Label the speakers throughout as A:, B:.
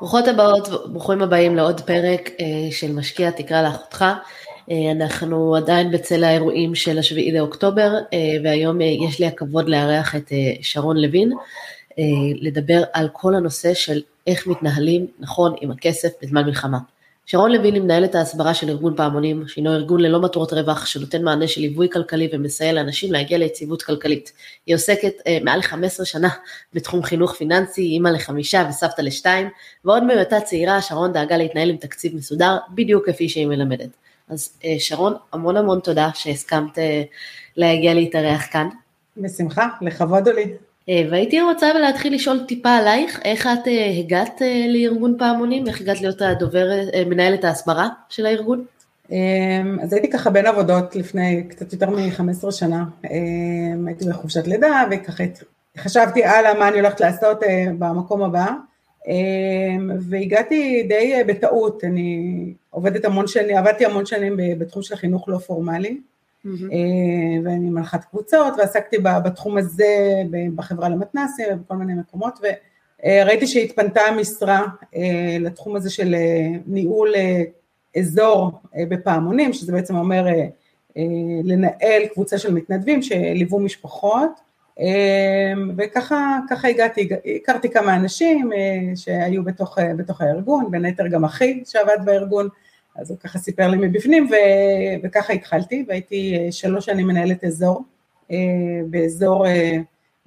A: ברוכות הבאות, ברוכים הבאים לעוד פרק של משקיע תקרא לאחותך. אנחנו עדיין בצל האירועים של השביעי לאוקטובר, והיום יש לי הכבוד לארח את שרון לוין, לדבר על כל הנושא של איך מתנהלים נכון עם הכסף בזמן מלחמה. שרון לוין היא מנהלת ההסברה של ארגון פעמונים, שהינו ארגון ללא מטרות רווח שנותן מענה של ליווי כלכלי ומסייע לאנשים להגיע ליציבות כלכלית. היא עוסקת אה, מעל 15 שנה בתחום חינוך פיננסי, אימא לחמישה וסבתא לשתיים, ועוד מהיותה צעירה שרון דאגה להתנהל עם תקציב מסודר, בדיוק כפי שהיא מלמדת. אז אה, שרון, המון המון תודה שהסכמת אה, להגיע להתארח כאן.
B: בשמחה, לכבוד לי.
A: אה, והייתי רוצה להתחיל לשאול טיפה עלייך, איך את אה, הגעת אה, לארגון פעמונים, איך הגעת להיות הדובר, מנהלת ההסברה של הארגון?
B: אז הייתי ככה בין עבודות לפני קצת יותר מ-15 שנה, הייתי בחופשת לידה וככה חשבתי הלאה מה אני הולכת לעשות במקום הבא, והגעתי די בטעות, אני עובדת המון שנים, עבדתי המון שנים בתחום של החינוך לא פורמלי. ואני מלכת קבוצות ועסקתי בתחום הזה בחברה למתנ"סים ובכל מיני מקומות וראיתי שהתפנתה המשרה אה, לתחום הזה של אה, ניהול אזור בפעמונים, שזה בעצם אומר לנהל קבוצה של מתנדבים שליוו משפחות וככה הגעתי, הכרתי כמה אנשים שהיו בתוך, בתוך הארגון, בין היתר גם אחי שעבד בארגון אז הוא ככה סיפר לי מבפנים, ו... וככה התחלתי, והייתי אה, שלוש שנים מנהלת אזור, אה, באזור אה,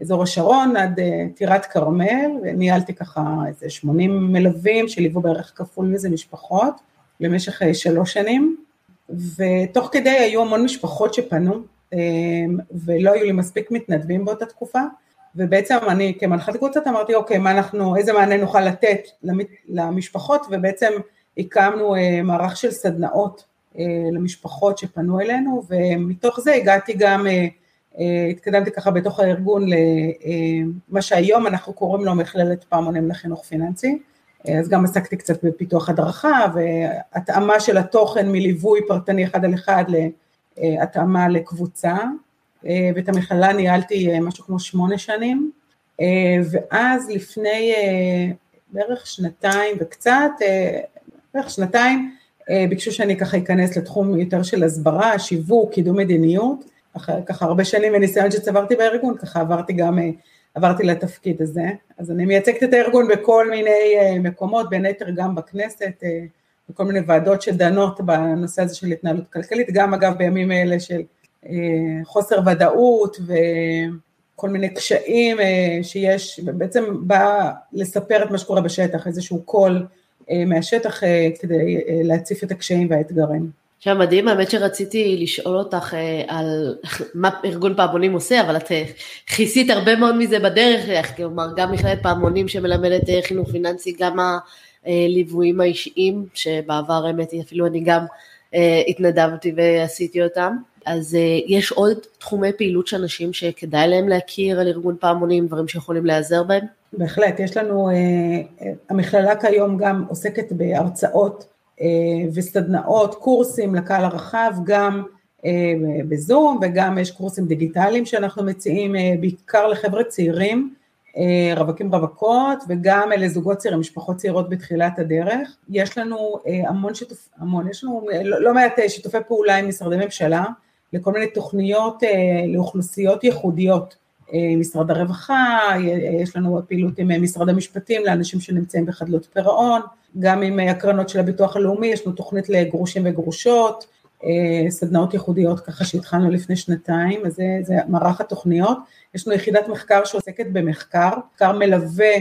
B: אזור השרון עד טירת כרמל, וניהלתי ככה איזה 80 מלווים שליוו בערך כפול מזה משפחות, במשך שלוש שנים, ותוך כדי היו המון משפחות שפנו, ולא היו לי מספיק מתנדבים באותה תקופה, ובעצם אני כמנחת קבוצות אמרתי, אוקיי, מה אנחנו, איזה מענה נוכל לתת למשפחות, ובעצם הקמנו אה, מערך של סדנאות אה, למשפחות שפנו אלינו, ומתוך זה הגעתי גם, אה, התקדמתי ככה בתוך הארגון למה שהיום אנחנו קוראים לו מכללת פעמונים לחינוך פיננסי, אז גם עסקתי קצת בפיתוח הדרכה והתאמה של התוכן מליווי פרטני אחד על אחד להתאמה לקבוצה, ואת המכללה ניהלתי משהו כמו שמונה שנים, ואז לפני בערך שנתיים וקצת בערך שנתיים, אה, ביקשו שאני ככה אכנס לתחום יותר של הסברה, שיווק, קידום מדיניות, אחרי ככה הרבה שנים וניסיון שצברתי בארגון, ככה עברתי גם, אה, עברתי לתפקיד הזה, אז אני מייצגת את הארגון בכל מיני אה, מקומות, בין היתר גם בכנסת, בכל מיני ועדות שדנות בנושא הזה של התנהלות כלכלית, גם אגב בימים אלה של חוסר ודאות וכל מיני קשיים שיש, בעצם בא לספר את מה שקורה בשטח, איזשהו קול מהשטח אה, כדי אה, להציף את הקשיים והאתגרים.
A: עכשיו מדהים, האמת שרציתי לשאול אותך על מה ארגון פעמונים עושה, אבל את כיסית הרבה מאוד מזה בדרך, כלומר גם מכללת פעמונים שמלמדת חינוך פיננסי, גם הליוויים האישיים, שבעבר האמת היא אפילו אני גם התנדבתי ועשיתי אותם, אז יש עוד תחומי פעילות של אנשים שכדאי להם להכיר על ארגון פעמונים, דברים שיכולים להיעזר בהם?
B: בהחלט, יש לנו, אה, המכללה כיום גם עוסקת בהרצאות אה, וסדנאות, קורסים לקהל הרחב, גם אה, בזום וגם יש קורסים דיגיטליים שאנחנו מציעים בעיקר לחבר'ה צעירים, רווקים רווקות וגם לזוגות צעירים, משפחות צעירות בתחילת הדרך. יש לנו המון שיתוף, המון, יש לנו לא, לא מעט שיתופי פעולה עם משרדי ממשלה לכל מיני תוכניות לאוכלוסיות ייחודיות. משרד הרווחה, יש לנו פעילות עם משרד המשפטים לאנשים שנמצאים בחדלות פירעון, גם עם הקרנות של הביטוח הלאומי, יש לנו תוכנית לגרושים וגרושות, סדנאות ייחודיות ככה שהתחלנו לפני שנתיים, אז זה, זה מערך התוכניות, יש לנו יחידת מחקר שעוסקת במחקר, מחקר מלווה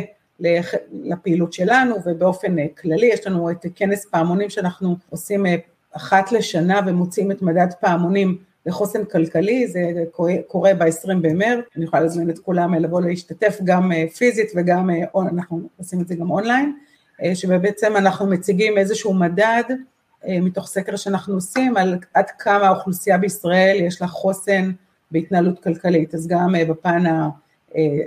B: לפעילות שלנו ובאופן כללי, יש לנו את כנס פעמונים שאנחנו עושים אחת לשנה ומוציאים את מדד פעמונים לחוסן כלכלי, זה קורה ב-20 במרץ, אני יכולה להזמין את כולם לבוא להשתתף גם אה, פיזית וגם, אה, אנחנו עושים את זה גם אונליין, אה, שבעצם אנחנו מציגים איזשהו מדד מתוך סקר שאנחנו עושים על עד כמה האוכלוסייה בישראל יש לה חוסן בהתנהלות כלכלית, אז גם בפן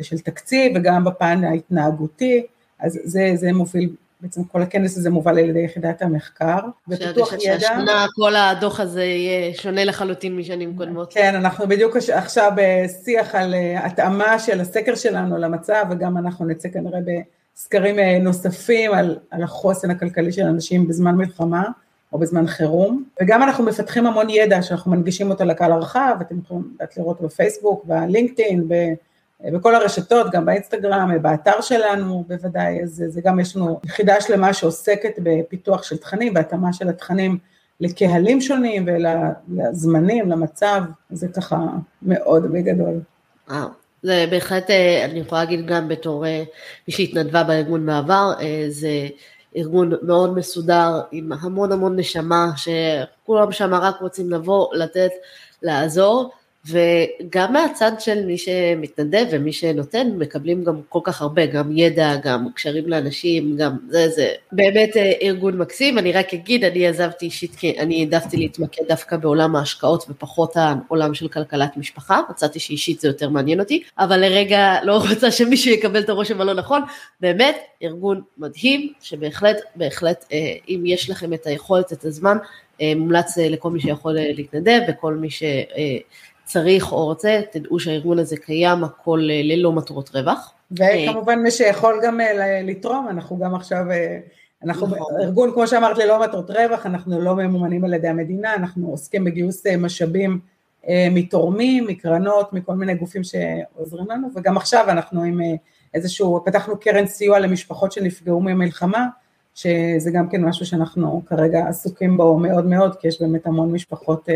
B: של תקציב וגם בפן ההתנהגותי, אז זה, זה מוביל בעצם כל הכנס הזה מובל על ידי יחידת המחקר,
A: ופיתוח ידע. שהשנה כל הדוח הזה יהיה שונה לחלוטין משנים קודמות.
B: כן, אנחנו בדיוק עכשיו בשיח על אה, התאמה של הסקר שלנו למצב, וגם אנחנו נצא כנראה סקרים נוספים על, על החוסן הכלכלי של אנשים בזמן מלחמה או בזמן חירום, וגם אנחנו מפתחים המון ידע שאנחנו מנגישים אותו לקהל הרחב, אתם יכולים לראות בפייסבוק, בלינקדאין, בכל הרשתות, גם באינסטגרם, באתר שלנו בוודאי, אז זה גם יש לנו יחידה שלמה שעוסקת בפיתוח של תכנים והתאמה של התכנים לקהלים שונים ולזמנים, למצב, זה ככה מאוד בגדול.
A: וואו, זה בהחלט, אה, אני יכולה להגיד גם בתור אה, מי שהתנדבה בארגון בעבר, אה, זה ארגון מאוד מסודר, עם המון המון נשמה, שכולם שם רק רוצים לבוא, לתת, לעזור. וגם מהצד של מי שמתנדב ומי שנותן, מקבלים גם כל כך הרבה, גם ידע, גם קשרים לאנשים, גם זה, זה באמת אה, ארגון מקסים. אני רק אגיד, אני עזבתי אישית, כי אני העדפתי להתמקד דווקא בעולם ההשקעות ופחות העולם של כלכלת משפחה, מצאתי שאישית זה יותר מעניין אותי, אבל לרגע לא רוצה שמישהו יקבל את הרושם הלא נכון, באמת ארגון מדהים, שבהחלט, בהחלט, אה, אם יש לכם את היכולת, את הזמן, אה, מומלץ לכל מי שיכול להתנדב וכל מי ש... צריך או רוצה, תדעו שהארגון הזה קיים, הכל אה, ללא מטרות רווח.
B: וכמובן מי שיכול גם אה, לתרום, אנחנו גם עכשיו, אה, אנחנו נכון. ארגון כמו שאמרת ללא מטרות רווח, אנחנו לא ממומנים על ידי המדינה, אנחנו עוסקים בגיוס משאבים מתורמים, מקרנות, מכל מיני גופים שעוזרים לנו, וגם עכשיו אנחנו עם איזשהו, פתחנו קרן סיוע למשפחות שנפגעו ממלחמה, שזה גם כן משהו שאנחנו כרגע עסוקים בו מאוד מאוד, כי יש באמת המון משפחות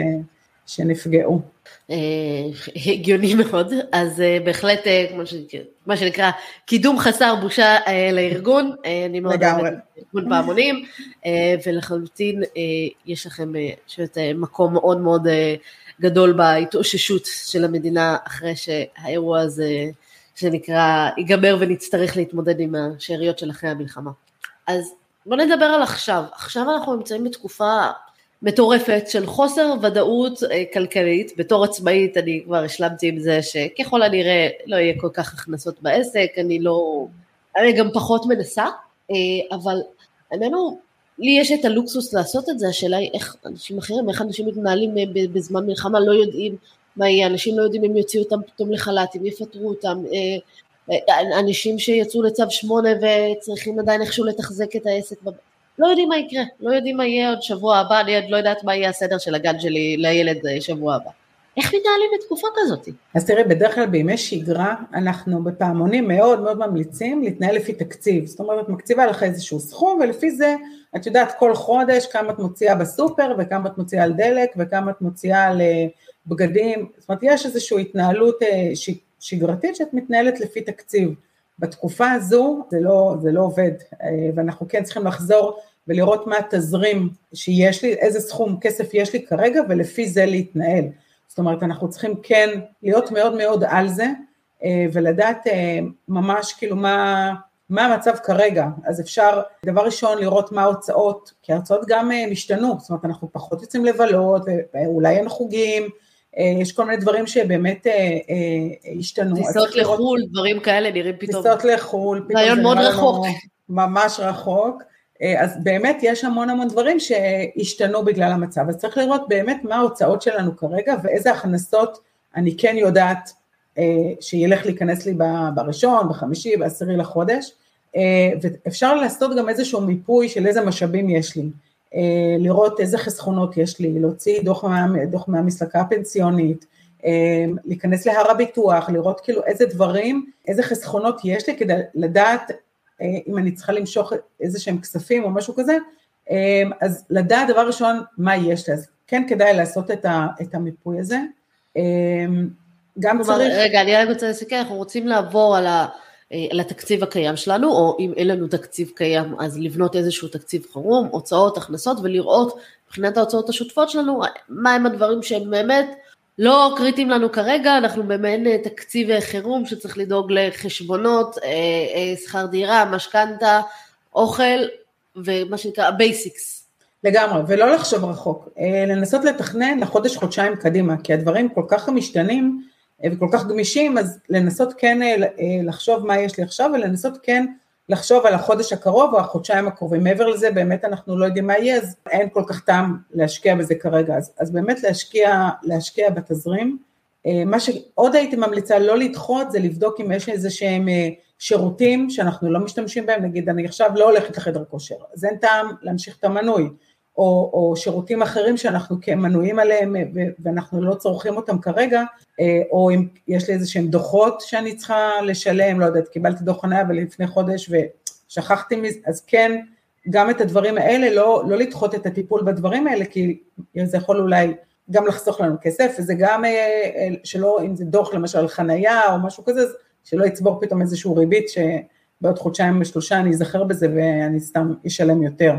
B: שנפגעו.
A: אה, הגיוני מאוד, אז אה, בהחלט, אה, מה שנקרא, קידום חסר בושה לארגון, אני מאוד אוהבת ארגון פעמונים, ולחלוטין יש לכם מקום מאוד מאוד גדול בהתאוששות של המדינה אחרי שהאירוע הזה, שנקרא, ייגמר ונצטרך להתמודד עם השאריות של אחרי המלחמה. אז בואו נדבר על עכשיו, עכשיו אנחנו נמצאים בתקופה מטורפת של חוסר ודאות אה, כלכלית, בתור עצמאית אני כבר השלמתי עם זה שככל הנראה לא יהיה כל כך הכנסות בעסק, אני לא, אני גם פחות מנסה, אה, אבל איננו, לי יש את הלוקסוס לעשות את זה, השאלה היא איך אנשים אחרים, איך אנשים מתנהלים אה, בזמן מלחמה, לא יודעים מה יהיה, אנשים לא יודעים אם יוציאו אותם פתאום לחל"ת, אם יפטרו אותם, אנשים שיצאו לצו שמונה וצריכים עדיין איכשהו לתחזק את העסק לא יודעים מה יקרה, לא יודעים מה יהיה עוד שבוע הבא, אני עוד לא יודעת מה יהיה הסדר של הגן שלי לילד אה, שבוע הבא. איך מתנהלים בתקופה כזאת?
B: אז תראי, בדרך כלל בימי שגרה אנחנו בפעמונים מאוד מאוד ממליצים להתנהל לפי תקציב. זאת אומרת, את מקציבה לך איזשהו סכום ולפי זה את יודעת כל חודש כמה את מוציאה בסופר וכמה את מוציאה על דלק וכמה את מוציאה על אה, בגדים. זאת אומרת, יש איזושהי התנהלות אה, שגרתית שאת מתנהלת לפי תקציב. בתקופה הזו זה לא, זה לא עובד, אה, ואנחנו כן צריכים לחזור ולראות מה התזרים שיש לי, איזה סכום כסף יש לי כרגע, ולפי זה להתנהל. זאת אומרת, אנחנו צריכים כן להיות מאוד מאוד על זה, אה, ולדעת אה, ממש כאילו מה, מה המצב כרגע. אז אפשר, דבר ראשון, לראות מה ההוצאות, כי ההוצאות גם משתנו, זאת אומרת, אנחנו פחות יוצאים לבלות, ואולי אין חוגים, יש כל מיני דברים שבאמת אה, אה, השתנו.
A: טיסות לחו"ל, דברים כאלה נראים פתאום.
B: טיסות לחו"ל,
A: פתאום רעיון מאוד רחוק.
B: ממש רחוק. אז באמת יש המון המון דברים שהשתנו בגלל המצב, אז צריך לראות באמת מה ההוצאות שלנו כרגע ואיזה הכנסות אני כן יודעת שילך להיכנס לי בראשון, בחמישי, בעשירי לחודש, ואפשר לעשות גם איזשהו מיפוי של איזה משאבים יש לי. אה, לראות איזה חסכונות יש לי, להוציא דוח, מה, דוח מהמסלקה הפנסיונית, אה, להיכנס להר הביטוח, לראות כאילו איזה דברים, איזה חסכונות יש לי כדי לדעת אה, אם אני צריכה למשוך איזה שהם כספים או משהו כזה, אז לדעת דבר ראשון מה יש לי, אז כן כדאי לעשות את, ה, את המיפוי הזה.
A: גם צריך... רגע, אני רק רוצה לסכם, אנחנו רוצים לעבור על ה... אה, לתקציב הקיים שלנו, או אם אין לנו תקציב קיים, אז לבנות איזשהו תקציב חירום, הוצאות, הכנסות, ולראות מבחינת ההוצאות השוטפות שלנו, מהם הדברים שהם באמת לא קריטיים לנו כרגע, אנחנו במעין אה, תקציב חירום שצריך לדאוג לחשבונות, אה, שכר דירה, משכנתה, אוכל, ומה שנקרא ה basics.
B: לגמרי, ולא לחשוב רחוק, לנסות לתכנן לחודש, חודשיים קדימה, כי הדברים כל כך משתנים, אה, וכל כך גמישים, אז לנסות כן אה, אה, לחשוב מה יש לי עכשיו, ולנסות כן לחשוב על החודש הקרוב או החודשיים הקרובים. מעבר לזה, באמת אנחנו לא יודעים מה יהיה, אז אין כל כך טעם להשקיע בזה כרגע. אז, אז באמת להשקיע, להשקיע בתזרים. מה שעוד הייתי ממליצה לא לדחות, זה לבדוק אם יש איזה שהם שירותים שאנחנו לא משתמשים בהם, נגיד אני עכשיו לא הולכת לחדר כושר, אז אין טעם להמשיך את המנוי, או, או שירותים אחרים שאנחנו כמנויים עליהם ואנחנו לא צורכים אותם כרגע, אה, או אם יש לי איזה שהם דוחות שאני צריכה לשלם, לא יודעת, קיבלתי דוח חניה ולפני חודש ושכחתי מזה, אז כן, גם את הדברים האלה, לא, לא לדחות את הטיפול בדברים האלה, כי זה יכול אולי גם לחסוך לנו כסף, וזה גם אה, שלא, אם זה דוח למשל על חנייה או משהו כזה, שלא יצבור פתאום איזשהו ריבית שבעוד חודשיים ושלושה אני אזכר בזה ואני סתם אשלם יותר.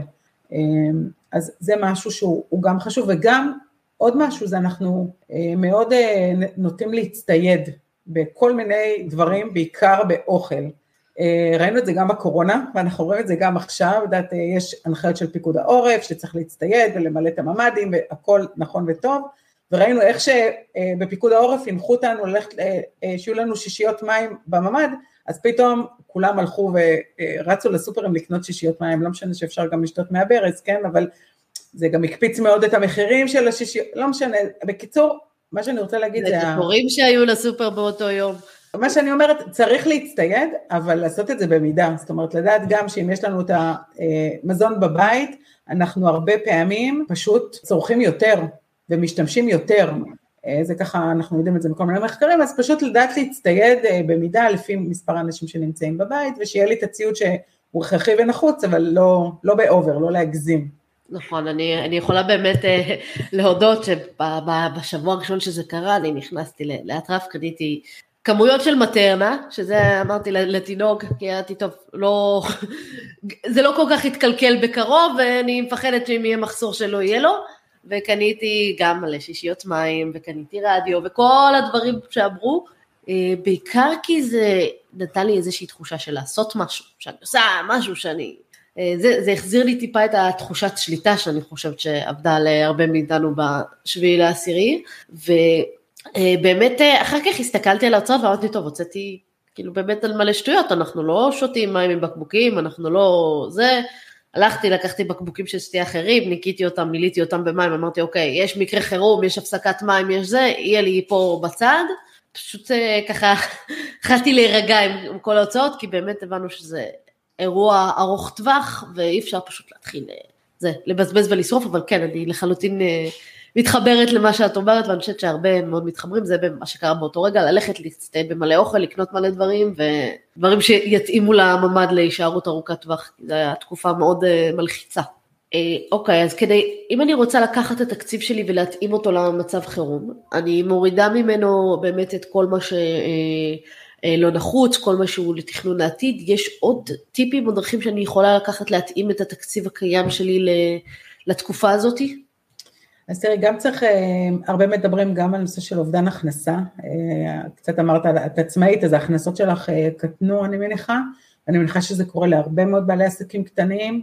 B: אמ, אז זה משהו שהוא גם חשוב, וגם עוד משהו זה אנחנו אה, מאוד אה, נוטים להצטייד בכל מיני דברים, בעיקר באוכל. אה, ראינו את זה גם בקורונה, ואנחנו רואים את זה גם עכשיו, יודעת, יש הנחיות של פיקוד העורף, שצריך להצטייד ולמלא את הממ"דים, והכל נכון וטוב, וראינו איך שבפיקוד העורף הנחו אותנו ללכת, שיהיו לנו שישיות מים בממ"ד, אז פתאום כולם הלכו ורצו לסופרים לקנות שישיות מים, לא משנה שאפשר גם לשתות מהברז, כן, אבל זה גם הקפיץ מאוד את המחירים של השישיות, לא משנה, בקיצור, מה שאני רוצה להגיד זה...
A: זה ציפורים שהיו לסופר באותו יום.
B: מה שאני אומרת, צריך להצטייד, אבל לעשות את זה במידה, זאת אומרת לדעת גם שאם יש לנו את המזון בבית, אנחנו הרבה פעמים פשוט צורכים יותר ומשתמשים יותר, זה ככה, אנחנו יודעים את זה מכל מיני מחקרים, אז פשוט לדעת להצטייד אה, במידה לפי מספר האנשים שנמצאים בבית, ושיהיה לי את הציוד שהוא הכרחי ונחוץ, אבל לא, לא באובר, לא להגזים.
A: נכון, אני, אני יכולה באמת אה, להודות שבשבוע הראשון שזה קרה, אני נכנסתי לאטרף, קניתי כמויות של מטרנה, שזה אמרתי לתינוק, כי אמרתי, טוב, לא, זה לא כל כך יתקלקל בקרוב, ואני מפחדת שאם יהיה מחסור שלא יהיה לו, וקניתי גם מלא שישיות מים, וקניתי רדיו, וכל הדברים שאמרו, אה, בעיקר כי זה נתן לי איזושהי תחושה של לעשות משהו, שאני עושה משהו שאני... אה, זה, זה החזיר לי טיפה את התחושת שליטה שאני חושבת שעבדה להרבה מאיתנו בשביעי לעשירי, ובאמת אה, אחר כך הסתכלתי על ההוצאות ואמרתי, טוב, הוצאתי כאילו באמת על מלא שטויות, אנחנו לא שותים מים עם בקבוקים, אנחנו לא זה, הלכתי, לקחתי בקבוקים של שתייה אחרים, ניקיתי אותם, מילאתי אותם במים, אמרתי, אוקיי, יש מקרה חירום, יש הפסקת מים, יש זה, יהיה לי פה בצד. פשוט אה, ככה, התחלתי להירגע עם, עם כל ההוצאות, כי באמת הבנו שזה אירוע ארוך טווח, ואי אפשר פשוט להתחיל אה, זה, לבזבז ולשרוף, אבל כן, אני לחלוטין אה, מתחברת למה שאת אומרת, ואני חושבת שהרבה מאוד מתחברים, זה מה שקרה באותו רגע, ללכת להצטייד במלא אוכל, לקנות מלא דברים, ודברים שיתאימו לממ"ד להישארות ארוכת טווח, זו הייתה תקופה מאוד uh, מלחיצה. Uh, אוקיי, אז כדי, אם אני רוצה לקחת את התקציב שלי ולהתאים אותו למצב חירום, אני מורידה ממנו באמת את כל מה שלא uh, נחוץ, כל מה שהוא לתכנון העתיד, יש עוד טיפים או דרכים שאני יכולה לקחת להתאים את התקציב הקיים שלי לתקופה הזאתי?
B: אז תראי, גם צריך, אה, הרבה מדברים גם על נושא של אובדן הכנסה, אה, קצת אמרת, את עצמאית, אז ההכנסות שלך אה, קטנו, אני מניחה, אני מניחה שזה קורה להרבה מאוד בעלי עסקים קטנים,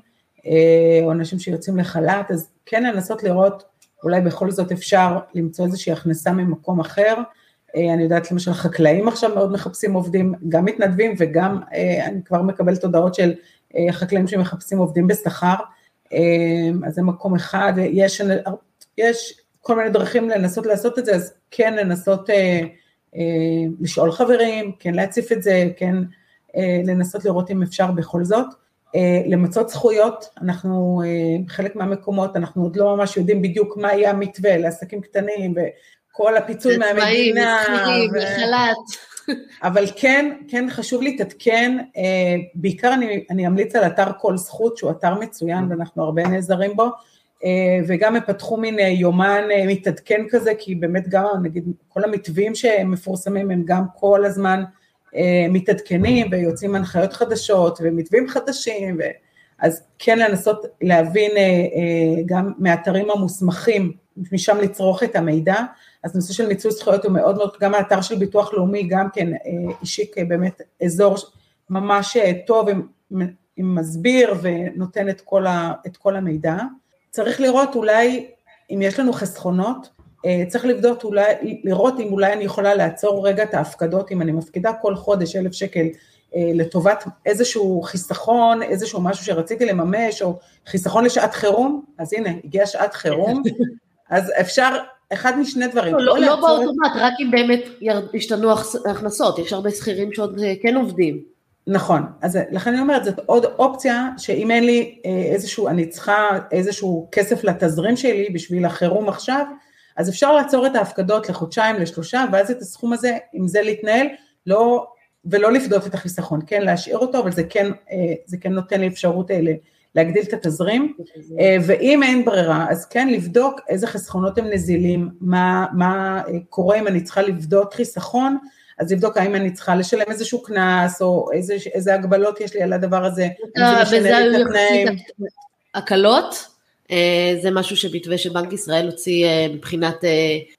B: או אנשים שיוצאים לחל"ת, אז כן לנסות לראות, אולי בכל זאת אפשר למצוא איזושהי הכנסה ממקום אחר, אני יודעת למשל חקלאים עכשיו מאוד מחפשים עובדים, גם מתנדבים וגם אני כבר מקבלת הודעות של חקלאים שמחפשים עובדים בשכר, אז זה מקום אחד, יש יש כל מיני דרכים לנסות לעשות את זה, אז כן לנסות אה, אה, לשאול חברים, כן להציף את זה, כן אה, לנסות לראות אם אפשר בכל זאת. אה, למצות זכויות, אנחנו, אה, חלק מהמקומות, אנחנו עוד לא ממש יודעים בדיוק מה יהיה המתווה לעסקים קטנים וכל הפיצוי מהמדינה.
A: עצמאים, ו... מחל"ת.
B: אבל כן, כן חשוב להתעדכן, אה, בעיקר אני, אני אמליץ על אתר כל זכות, שהוא אתר מצוין ואנחנו הרבה נעזרים בו, אה, וגם הם פתחו מין אה, יומן אה, מתעדכן כזה, כי באמת גם, נגיד, כל המתווים שמפורסמים הם גם כל הזמן מתעדכנים ויוצאים הנחיות חדשות ומתווים חדשים, ו... אז כן לנסות להבין גם מהאתרים המוסמכים, משם לצרוך את המידע, אז נושא של מיצוי זכויות הוא מאוד מאוד, גם האתר של ביטוח לאומי גם כן השיק באמת אזור ממש טוב עם, עם מסביר ונותן את כל, ה, את כל המידע. צריך לראות אולי אם יש לנו חסכונות, אה, צריך לבדוק אולי, לראות אם אולי אני יכולה לעצור רגע את ההפקדות, אם אני מפקידה כל חודש אלף שקל אה, לטובת איזשהו חיסכון, איזשהו משהו שרציתי לממש, או חיסכון לשעת חירום, אז הנה, הגיעה שעת חירום, אז אפשר, אחד משני דברים.
A: לא, לא באוטומט, רק אם באמת השתנו הכנסות, יש הרבה שכירים שעוד אה, כן עובדים.
B: נכון, אז לכן אני אומרת, זאת עוד אופציה שאם אין לי איזשהו, אני צריכה איזשהו כסף לתזרים שלי בשביל החירום עכשיו, אז אפשר לעצור את ההפקדות לחודשיים, לשלושה, ואז את הסכום הזה, עם זה להתנהל, לא, ולא לפדות את החיסכון, כן, להשאיר אותו, אבל זה כן, זה כן נותן לי אפשרות להגדיל את התזרים, ואם אין ברירה, אז כן לבדוק איזה חסכונות הם נזילים, מה, מה קורה אם אני צריכה לבדות חיסכון, אז לבדוק האם אני צריכה לשלם איזשהו קנס, או איזה, איזה הגבלות יש לי על הדבר הזה,
A: התנאים. הקלות, זה משהו שמתווה שבנק ישראל הוציא מבחינת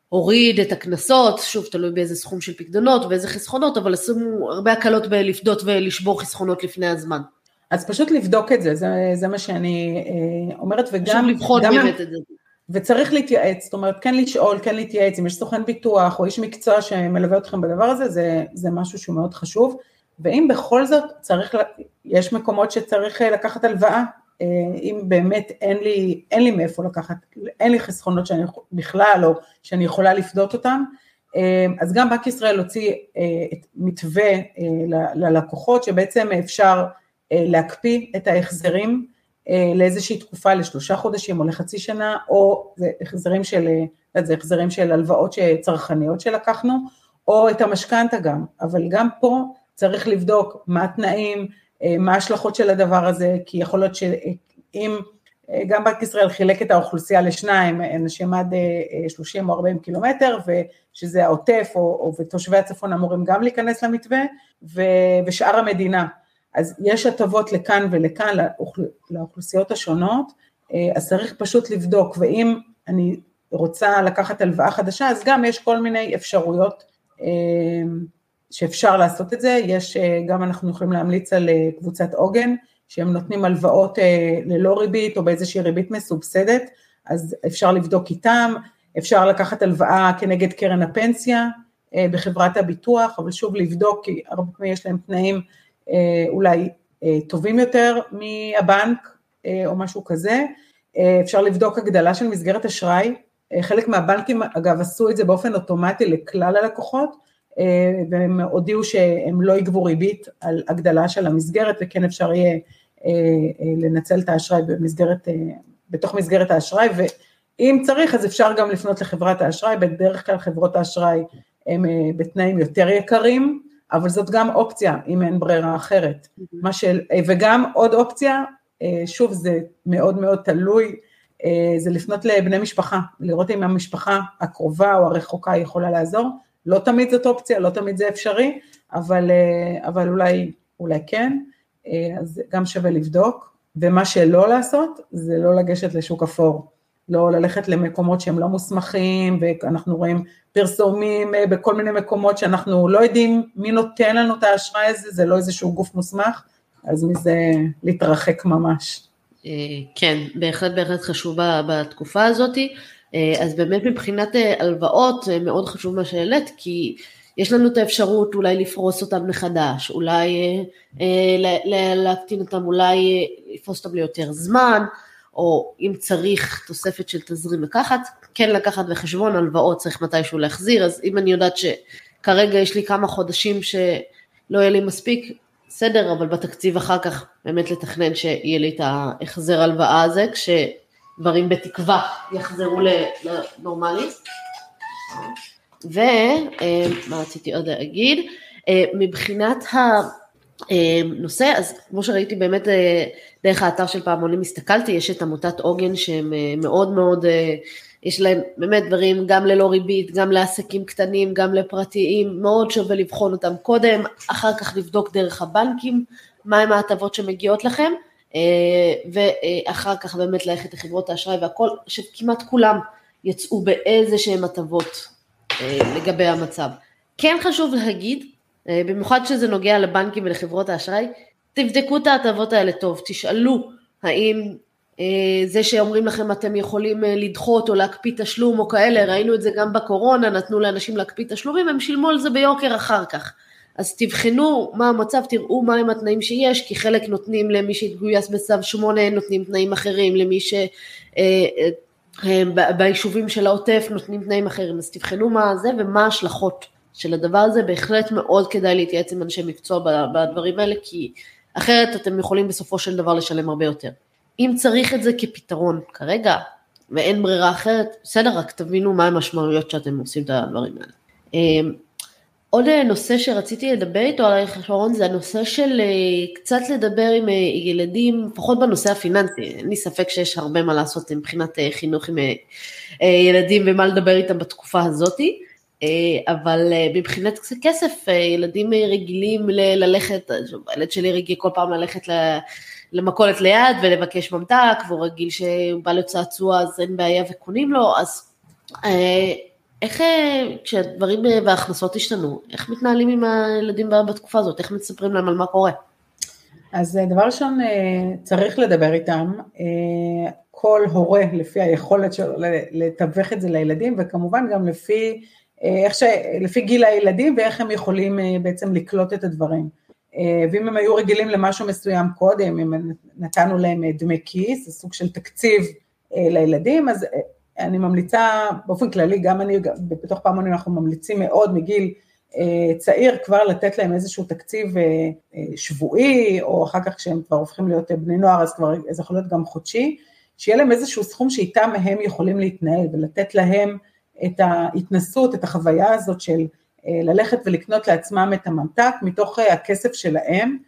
A: הוריד את הקנסות, שוב תלוי באיזה סכום של פקדונות ואיזה חסכונות, אבל עשו הרבה הקלות בלפדות ולשבור חסכונות לפני הזמן.
B: אז פשוט לבדוק את זה, זה, זה מה שאני אומרת, וגם...
A: פשוט לבחון באמת את זה.
B: וצריך להתייעץ, זאת אומרת, כן לשאול, כן להתייעץ, אם יש סוכן ביטוח או איש מקצוע שמלווה אתכם בדבר הזה, זה, זה משהו שהוא מאוד חשוב, ואם בכל זאת צריך, יש מקומות שצריך לקחת הלוואה, אם באמת אין לי, אין לי מאיפה לקחת, אין לי חסכונות שאני בכלל, או שאני יכולה לפדות אותם, אז גם בנק ישראל הוציא את מתווה ללקוחות, שבעצם אפשר להקפיא את ההחזרים, לאיזושהי תקופה, לשלושה חודשים או לחצי שנה, או זה החזרים של, זה החזרים של הלוואות צרכניות שלקחנו, או את המשכנתה גם, אבל גם פה צריך לבדוק מה התנאים, מה ההשלכות של הדבר הזה, כי יכול להיות שאם גם בנק ישראל חילק את האוכלוסייה לשניים, אנשים עד 30 או 40 קילומטר, ושזה העוטף או, או ותושבי הצפון אמורים גם להיכנס למתווה, ושאר המדינה. אז יש הטבות לכאן ולכאן לאוכלוסיות השונות, אז צריך פשוט לבדוק, ואם אני רוצה לקחת הלוואה חדשה, אז גם יש כל מיני אפשרויות שאפשר לעשות את זה, יש, גם אנחנו יכולים להמליץ על קבוצת עוגן, שהם נותנים הלוואות ללא ריבית או באיזושהי ריבית מסובסדת, אז אפשר לבדוק איתם, אפשר לקחת הלוואה כנגד קרן הפנסיה בחברת הביטוח, אבל שוב לבדוק, כי הרבה פעמים יש להם תנאים אולי טובים יותר מהבנק או משהו כזה, אפשר לבדוק הגדלה של מסגרת אשראי, חלק מהבנקים אגב עשו את זה באופן אוטומטי לכלל הלקוחות, והם הודיעו שהם לא יגבו ריבית על הגדלה של המסגרת וכן אפשר יהיה לנצל את האשראי במסגרת, בתוך מסגרת האשראי. ואם צריך אז אפשר גם לפנות לחברת האשראי, בדרך כלל חברות האשראי הם בתנאים יותר יקרים, אבל זאת גם אופציה, אם אין ברירה אחרת. Mm-hmm. של, וגם עוד אופציה, שוב, זה מאוד מאוד תלוי, זה לפנות לבני משפחה, לראות אם המשפחה הקרובה או הרחוקה יכולה לעזור. לא תמיד זאת אופציה, לא תמיד זה אפשרי, אבל, אבל אולי, אולי כן, אז גם שווה לבדוק. ומה שלא לעשות, זה לא לגשת לשוק אפור. לא ללכת למקומות שהם לא מוסמכים, ואנחנו רואים פרסומים אה, בכל מיני מקומות שאנחנו לא יודעים מי נותן לנו את האשראי הזה, זה לא איזשהו גוף מוסמך, אז מזה להתרחק ממש.
A: אה, כן, בהחלט בהחלט חשוב בתקופה הזאת, אה, אז באמת מבחינת הלוואות מאוד חשוב מה שהעלית, כי יש לנו את האפשרות אולי לפרוס אותם מחדש, אולי להקטין אותם, אולי לפרוס אותם ליותר זמן, או אם צריך תוספת של תזרים לקחת, כן לקחת בחשבון הלוואות צריך מתישהו להחזיר, אז אם אני יודעת שכרגע יש לי כמה חודשים שלא יהיה לי מספיק, בסדר, אבל בתקציב אחר כך באמת לתכנן שיהיה לי את ההחזר הלוואה הזה, כשדברים בתקווה יחזרו לנורמלי. ומה רציתי עוד להגיד, מבחינת הנושא, אז כמו שראיתי באמת דרך האתר של פעמונים הסתכלתי, יש את עמותת עוגן שהם אה, מאוד מאוד, אה, יש להם באמת דברים גם ללא ריבית, גם לעסקים קטנים, גם לפרטיים, מאוד שווה לבחון אותם קודם, אחר כך לבדוק דרך הבנקים, מהם ההטבות שמגיעות לכם, אה, ואחר כך באמת ללכת לחברות האשראי והכל, שכמעט כולם יצאו באיזה שהם הטבות לגבי המצב. כן חשוב להגיד, במיוחד שזה נוגע לבנקים ולחברות האשראי, תבדקו את ההטבות האלה טוב, תשאלו האם אה, זה שאומרים לכם אתם יכולים אה, לדחות או להקפיא תשלום או כאלה, ראינו את זה גם בקורונה, נתנו לאנשים להקפיא תשלומים, הם שילמו על זה ביוקר אחר כך. אז תבחנו מה המצב, תראו מהם התנאים שיש, כי חלק נותנים למי שהתגויס בצו 8, נותנים תנאים אחרים, למי ש... אה, אה, ביישובים של העוטף נותנים תנאים אחרים, אז תבחנו מה זה ומה ההשלכות שלדבר הזה בהחלט מאוד כדאי להתייעץ עם אנשי מקצוע בדברים האלה, כי אחרת אתם יכולים בסופו של דבר לשלם הרבה יותר. אם צריך את זה כפתרון כרגע, ואין ברירה אחרת, בסדר, רק תבינו מה המשמעויות שאתם עושים את הדברים האלה. אמ, עוד נושא שרציתי לדבר איתו עלייך שרון זה הנושא של אה, קצת לדבר עם אה, ילדים, לפחות בנושא הפיננסי, אין לי ספק שיש הרבה מה לעשות מבחינת אה, חינוך עם ילדים ומה לדבר איתם בתקופה הזאתי, אבל מבחינת כסף, ילדים רגילים ללכת, הילד שלי רגיל כל פעם ללכת למכולת ליד ולבקש ממתק, והוא רגיל שהוא בא לצעצוע אז אין בעיה וקונים לו, אז איך כשהדברים וההכנסות השתנו, איך מתנהלים עם הילדים בתקופה הזאת, איך מספרים להם על מה קורה?
B: אז דבר ראשון צריך לדבר איתם, כל הורה לפי היכולת שלו לתווך את זה לילדים וכמובן גם לפי, איך ש, לפי גיל הילדים ואיך הם יכולים בעצם לקלוט את הדברים. ואם הם היו רגילים למשהו מסוים קודם, אם נתנו להם דמי כיס, זה סוג של תקציב לילדים, אז אני ממליצה, באופן כללי, גם אני, בתוך פעמונים אנחנו ממליצים מאוד מגיל אה, צעיר כבר לתת להם איזשהו תקציב אה, אה, שבועי, או אחר כך כשהם כבר הופכים להיות בני נוער, אז כבר זה יכול להיות גם חודשי, שיהיה להם איזשהו סכום שאיתם הם יכולים להתנהל, ולתת להם את ההתנסות, את החוויה הזאת של ללכת ולקנות לעצמם את הממתק מתוך הכסף שלהם,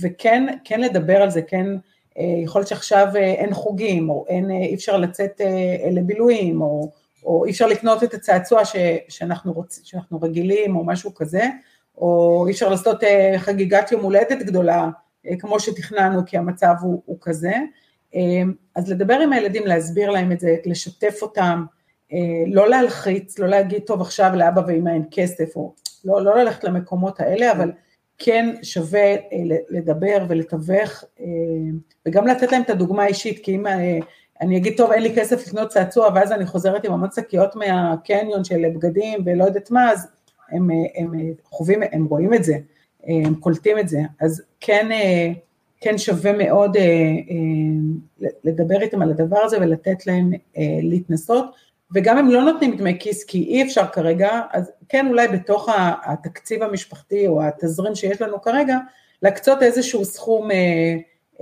B: וכן כן לדבר על זה, כן אה, יכול להיות שעכשיו אה, אין חוגים, או אין, אה, אי אפשר לצאת לבילויים, או, או אי אפשר לקנות את הצעצוע ש, שאנחנו, רוצ, שאנחנו רגילים, או משהו כזה, או אי אפשר לעשות חגיגת יום הולדת גדולה, כמו שתכננו, כי המצב הוא, הוא כזה. אז לדבר עם הילדים, להסביר להם את זה, לשתף אותם, לא להלחיץ, לא להגיד, טוב, עכשיו לאבא ואמא אין כסף, או לא, לא ללכת למקומות האלה, אבל כן שווה אה, לדבר ולתווך, אה, וגם לתת להם את הדוגמה האישית, כי אם אה, אני אגיד, טוב, אין לי כסף לקנות צעצוע, ואז אני חוזרת עם המון שקיות מהקניון של בגדים ולא יודעת מה, אז הם, הם חווים, הם רואים את זה, הם קולטים את זה, אז כן, כן שווה מאוד לדבר איתם על הדבר הזה ולתת להם להתנסות. וגם אם לא נותנים דמי כיס כי אי אפשר כרגע, אז כן אולי בתוך התקציב המשפחתי או התזרים שיש לנו כרגע, להקצות איזשהו סכום אה,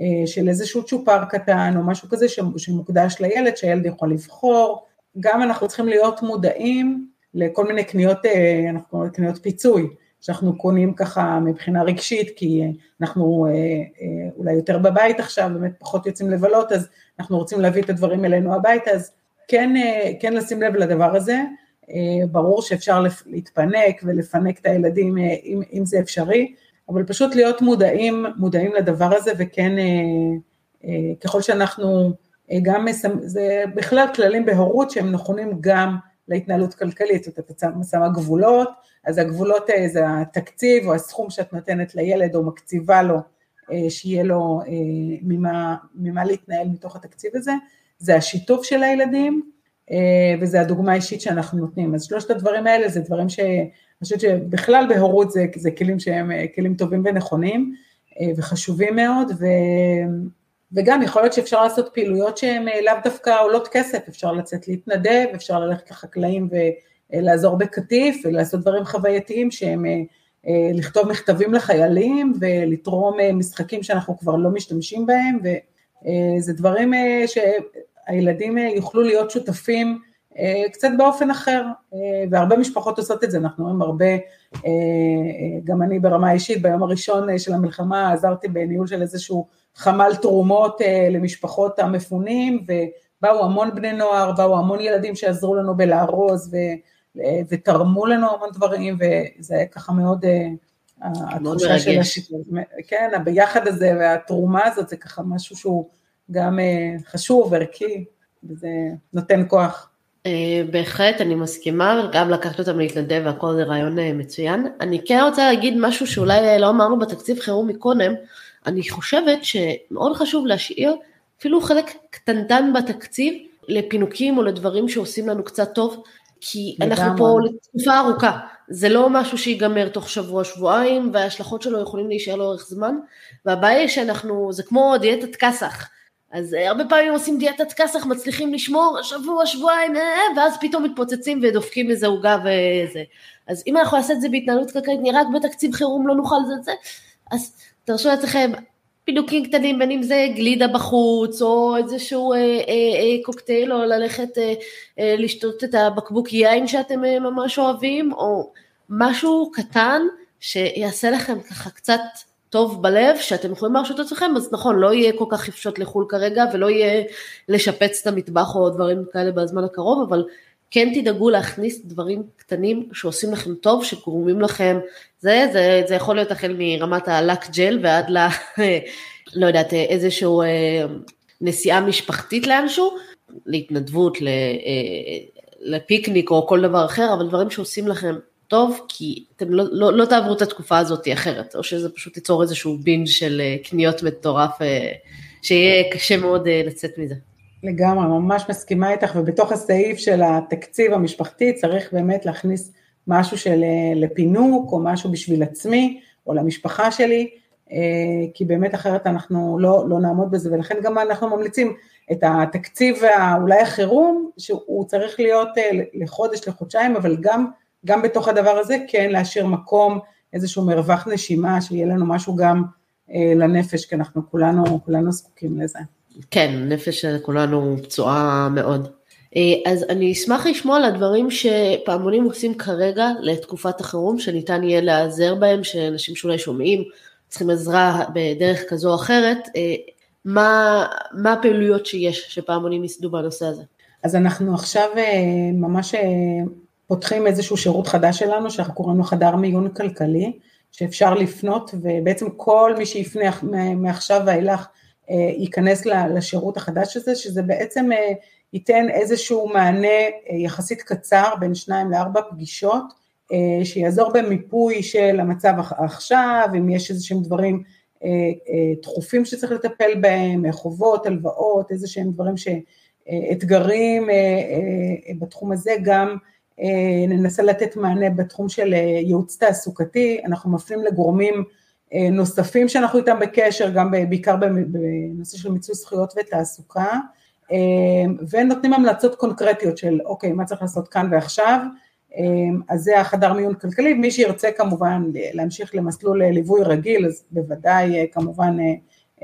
B: אה, של איזשהו צ'ופר קטן או משהו כזה שמוקדש לילד, שהילד יכול לבחור. גם אנחנו צריכים להיות מודעים לכל מיני קניות, אה, אנחנו קוראים קניות פיצוי, שאנחנו קונים ככה מבחינה רגשית, כי אנחנו אולי יותר בבית עכשיו, באמת פחות יוצאים לבלות, אז אנחנו רוצים להביא את הדברים אלינו הביתה, אז כן, אה, כן לשים לב לדבר הזה, אה, ברור שאפשר להתפנק ולפנק את הילדים אה, אם, אם זה אפשרי, אבל פשוט להיות מודעים, מודעים לדבר הזה וכן ככל שאנחנו גם, זה בכלל כללים בהורות שהם נכונים גם להתנהלות כלכלית, זאת אומרת, את שמה גבולות, אז הגבולות זה התקציב או הסכום שאת נותנת לילד או מקציבה לו, שיהיה לו ממה, ממה להתנהל מתוך התקציב הזה, זה השיתוף של הילדים, אה, וזה הדוגמה האישית שאנחנו נותנים. אז שלושת הדברים האלה זה דברים שאני חושבת שבכלל בהורות זה, זה כלים שהם אה, כלים טובים ונכונים אה, וחשובים מאוד, ו, וגם יכול להיות שאפשר לעשות פעילויות שהן לאו דווקא עולות כסף, אפשר לצאת להתנדב, אפשר ללכת לחקלאים ולעזור בקטיף ולעשות דברים חווייתיים שהם לכתוב מכתבים לחיילים ולתרום משחקים שאנחנו כבר לא משתמשים בהם, וזה דברים שהילדים יוכלו להיות שותפים קצת באופן אחר, והרבה משפחות עושות את זה, אנחנו רואים הרבה, גם אני ברמה אישית, ביום הראשון של המלחמה עזרתי בניהול של איזשהו חמ"ל תרומות למשפחות המפונים, ובאו המון בני נוער, באו המון ילדים שעזרו לנו בלארוז, ו, ותרמו לנו המון דברים, וזה היה ככה מאוד, התחושה של השיתוף, כן, הביחד הזה והתרומה הזאת, זה ככה משהו שהוא גם אה, חשוב, ערכי, וזה נותן כוח.
A: אה, בהחלט, אני מסכימה, גם לקחת אותם להתנדב והכל זה רעיון אה, מצוין. אני כן רוצה להגיד משהו שאולי לא אמרנו בתקציב חירום מקודם, אני חושבת שמאוד חשוב להשאיר אפילו חלק קטנטן בתקציב לפינוקים או לדברים שעושים לנו קצת טוב, כי אנחנו פה לתקופה ארוכה, זה לא משהו שיגמר תוך שבוע, שבועיים, וההשלכות שלו יכולים להישאר לאורך זמן, והבעיה היא שאנחנו, זה כמו דיאטת כסח, אז הרבה פעמים עושים דיאטת כסח, מצליחים לשמור שבוע, שבועיים, ואז פתאום מתפוצצים ודופקים איזה עוגה וזה. אז אם אנחנו נעשה את זה בהתנהלות כלכלית, נראה רק בתקציב חירום לא נוכל לזה, אז תרשו לעצמכם פינוקים קטנים, בין אם זה גלידה בחוץ, או איזשהו אה, אה, אה, קוקטייל, או ללכת אה, אה, לשתות את הבקבוק יין שאתם אה, ממש אוהבים, או משהו קטן שיעשה לכם ככה קצת טוב בלב, שאתם יכולים להרשות את עצמכם, אז נכון, לא יהיה כל כך חפשות לחו"ל כרגע, ולא יהיה לשפץ את המטבח או דברים כאלה בזמן הקרוב, אבל כן תדאגו להכניס דברים קטנים שעושים לכם טוב, שגורמים לכם, זה, זה, זה יכול להיות החל מרמת הלק ג'ל ועד ל... לא יודעת, איזשהו אה, נסיעה משפחתית לאנשהו, להתנדבות, אה, לפיקניק או כל דבר אחר, אבל דברים שעושים לכם טוב, כי אתם לא, לא, לא תעברו את התקופה הזאת אחרת, או שזה פשוט ייצור איזשהו בינג' של אה, קניות מטורף, שיהיה קשה מאוד לצאת מזה.
B: לגמרי, ממש מסכימה איתך, ובתוך הסעיף של התקציב המשפחתי צריך באמת להכניס משהו של לפינוק, או משהו בשביל עצמי, או למשפחה שלי, אה, כי באמת אחרת אנחנו לא, לא נעמוד בזה, ולכן גם אנחנו ממליצים את התקציב אולי החירום, שהוא צריך להיות אה, לחודש, לחודשיים, אבל גם, גם בתוך הדבר הזה כן להשאיר מקום, איזשהו מרווח נשימה, שיהיה לנו משהו גם אה, לנפש, כי אנחנו כולנו, כולנו זקוקים לזה.
A: כן, נפש של כולנו פצועה מאוד. אז אני אשמח לשמוע על הדברים שפעמונים עושים כרגע לתקופת החירום, שניתן יהיה להיעזר בהם, שאנשים שאולי שומעים צריכים עזרה בדרך כזו או אחרת, אה, מה, מה הפעילויות שיש שפעמונים ייסדו בנושא הזה?
B: אז אנחנו עכשיו אה, ממש אה, פותחים איזשהו שירות חדש שלנו, שאנחנו קוראים לו חדר מיון כלכלי, שאפשר לפנות, ובעצם כל מי שיפנה מעכשיו ואילך ייכנס לשירות החדש הזה, שזה בעצם ייתן איזשהו מענה יחסית קצר, בין שניים לארבע פגישות, אה, שיעזור במיפוי של המצב עכשיו, אם יש איזה שהם דברים אה, אה, דחופים שצריך לטפל בהם, חובות, הלוואות, איזה שהם דברים שאתגרים בתחום הזה, גם ננסה לתת מענה בתחום של ייעוץ תעסוקתי, אנחנו מפנים לגורמים נוספים שאנחנו איתם בקשר, גם בעיקר בנושא של מיצוי זכויות ותעסוקה, ונותנים המלצות קונקרטיות של אוקיי, מה צריך לעשות כאן ועכשיו, אמ, אז זה החדר מיון כלכלי, מי שירצה כמובן להמשיך למסלול ליווי רגיל, אז בוודאי כמובן אה,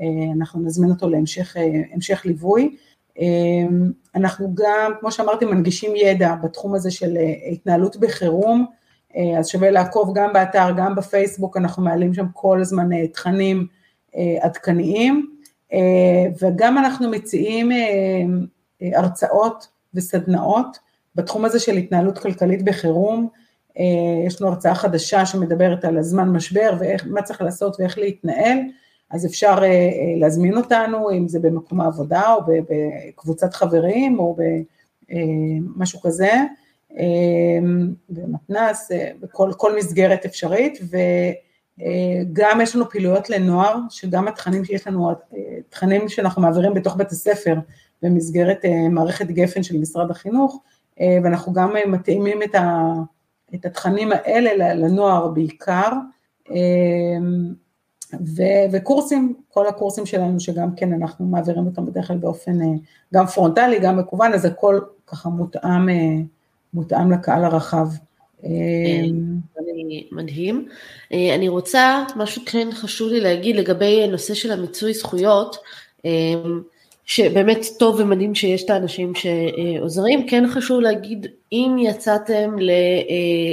B: אה, אנחנו נזמין אותו להמשך אה, ליווי. אנחנו גם, כמו שאמרתי, מנגישים ידע בתחום הזה של התנהלות בחירום, אז שווה לעקוב גם באתר, גם בפייסבוק, אנחנו מעלים שם כל הזמן תכנים עדכניים, וגם אנחנו מציעים הרצאות וסדנאות בתחום הזה של התנהלות כלכלית בחירום, אה, יש לנו הרצאה חדשה שמדברת על הזמן משבר ומה צריך לעשות ואיך להתנהל, אז אפשר אה, אה, להזמין אותנו, אם זה במקום העבודה או בקבוצת חברים או במשהו כזה, במתנ"ס, בכל מסגרת אפשרית, וגם יש לנו פעילויות לנוער, שגם התכנים שיש לנו, תכנים שאנחנו מעבירים בתוך בית הספר במסגרת מערכת גפן של משרד החינוך, אה, ואנחנו גם אה, מתאימים את, ה, את התכנים האלה לנוער בעיקר, אה, ו, וקורסים, כל הקורסים שלנו שגם כן אנחנו מעבירים אותם בדרך כלל באופן גם פרונטלי, גם מקוון, אז הכל ככה מותאם, מותאם לקהל הרחב.
A: מדהים. אני רוצה, משהו כן חשוב לי להגיד לגבי נושא של המיצוי זכויות, שבאמת טוב ומדהים שיש את האנשים שעוזרים, כן חשוב להגיד, אם יצאתם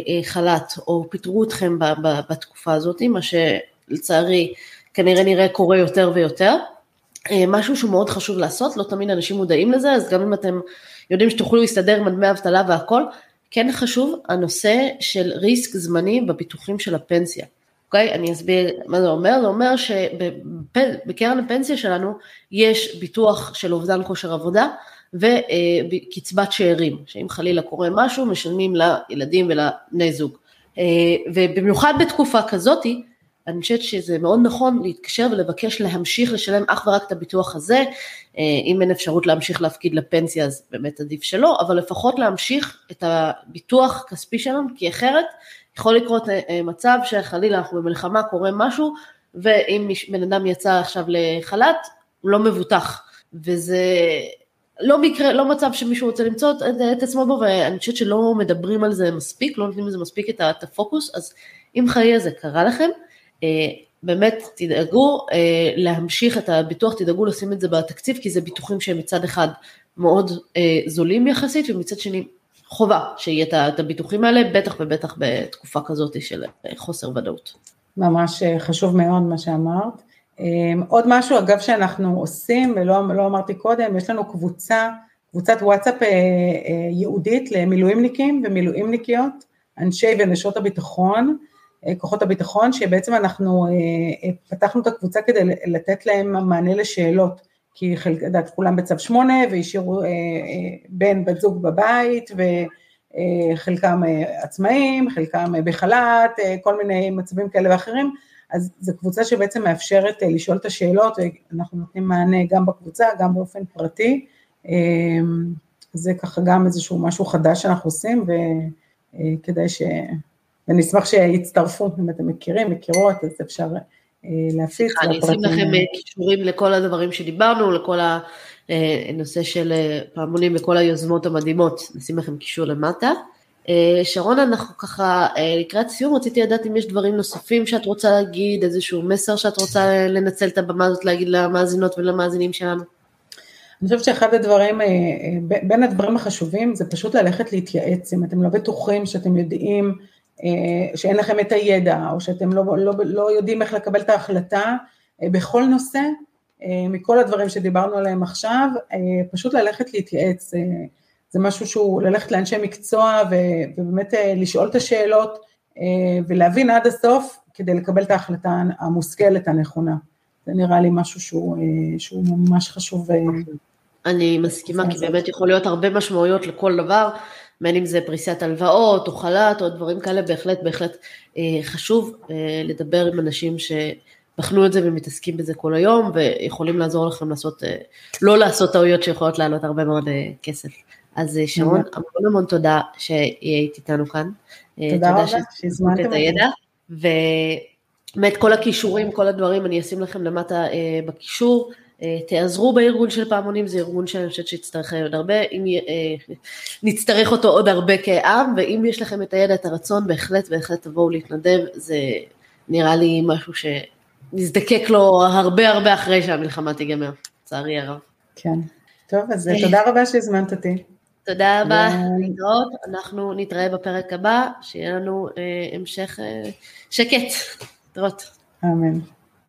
A: לחל"ת או פיטרו אתכם בתקופה הזאת, מה שלצערי כנראה נראה קורה יותר ויותר, משהו שהוא מאוד חשוב לעשות, לא תמיד אנשים מודעים לזה, אז גם אם אתם יודעים שתוכלו להסתדר עם דמי אבטלה והכל, כן חשוב הנושא של ריסק זמני בביטוחים של הפנסיה. אוקיי? אני אסביר מה זה אומר, זה אומר שבקרן הפנסיה שלנו יש ביטוח של אובדן כושר עבודה וקצבת שאירים, שאם חלילה קורה משהו משלמים לילדים ולבני זוג. אה, ובמיוחד בתקופה כזאתי, אני חושבת שזה מאוד נכון להתקשר ולבקש להמשיך לשלם אך ורק את הביטוח הזה, אה, אם אין אפשרות להמשיך להפקיד לפנסיה אז באמת עדיף שלא, אבל לפחות להמשיך את הביטוח הכספי שלנו, כי אחרת יכול לקרות אה, אה, מצב שחלילה אנחנו במלחמה, קורה משהו, ואם בן אדם יצא עכשיו לחל"ת, הוא לא מבוטח. וזה לא מקרה, לא מצב שמישהו רוצה למצוא את, את עצמו בו, ואני חושבת שלא מדברים על זה מספיק, לא נותנים לזה מספיק את, הפוקוס, אז אם חיי זה קרה לכם, באמת תדאגו אה, להמשיך את הביטוח, תדאגו לשים את זה בתקציב, כי זה ביטוחים שהם מצד אחד מאוד אה, זולים יחסית, ומצד שני חובה שיהיה את הביטוחים האלה, בטח ובטח בתקופה כזאת של חוסר ודאות.
B: ממש חשוב מאוד מה שאמרת. עוד משהו אגב שאנחנו עושים, ולא לא אמרתי קודם, יש לנו קבוצה, קבוצת וואטסאפ ייעודית למילואימניקים ומילואימניקיות, אנשי ונשות הביטחון, כוחות הביטחון, שבעצם אנחנו פתחנו את הקבוצה כדי לתת להם מענה לשאלות. כי חלק, יודעת, כולם בצו שמונה והשאירו אה, אה, בן, בת זוג בבית וחלקם אה, עצמאים, חלקם אה, בחל"ת, אה, כל מיני מצבים כאלה ואחרים, אז זו קבוצה שבעצם מאפשרת אה, לשאול את השאלות ואנחנו נותנים מענה גם בקבוצה, גם באופן פרטי, אה, זה ככה גם איזשהו משהו חדש שאנחנו עושים וכדאי ש... ואני אשמח שיצטרפו, אם אתם מכירים, מכירות, אז אפשר אה, להפיץ.
A: אני אשים לכם אה, קישורים לכל הדברים שדיברנו, לכל הנושא אה, של פעמונים וכל היוזמות המדהימות, נשים לכם קישור למטה. שרון, אנחנו ככה לקראת סיום, רציתי לדעת אם יש דברים נוספים שאת רוצה להגיד, איזשהו מסר שאת רוצה לנצל את הבמה הזאת להגיד למאזינות ולמאזינים שלנו.
B: אני חושבת שאחד הדברים, בין הדברים החשובים זה פשוט ללכת להתייעץ, אם אתם לא בטוחים שאתם יודעים שאין לכם את הידע, או שאתם לא, לא, לא יודעים איך לקבל את ההחלטה אה, בכל נושא, אה, מכל הדברים שדיברנו עליהם עכשיו, פשוט ללכת להתייעץ, זה משהו שהוא ללכת לאנשי מקצוע ובאמת לשאול את השאלות ולהבין עד הסוף כדי לקבל את ההחלטה המושכלת הנכונה. זה נראה לי משהו שהוא, שהוא ממש חשוב.
A: אני מסכימה, כי באמת יכול להיות הרבה משמעויות לכל דבר. בין אם זה פריסת הלוואות או חל"ת או דברים כאלה, בהחלט בהחלט אה, חשוב אה, לדבר עם אנשים שבחנו את זה ומתעסקים בזה כל היום ויכולים לעזור לכם לעשות, אה, לא לעשות טעויות שיכולות לעלות הרבה מאוד כסף. אז שרון, המון המון תודה שהיית איתנו כאן.
B: תודה רבה שהזמנתם
A: את הידע. ובאמת כל הכישורים, כל הדברים, אני אשים לכם למטה בקישור. אה, תעזרו בארגון של פעמונים, זה ארגון שאני חושבת שיצטרך עוד הרבה, אם אה, נצטרך אותו עוד הרבה כעם, ואם יש לכם את הידע, את הרצון, בהחלט, בהחלט תבואו להתנדב, זה נראה לי משהו שנזדקק לו הרבה הרבה אחרי שהמלחמה תיגמר, לצערי הרב.
B: כן, טוב, אז אה, תודה רבה שהזמנת אותי.
A: תודה רבה, להתראות, אנחנו נתראה בפרק הבא, שיהיה לנו המשך שקט, להתראות.
B: אמן.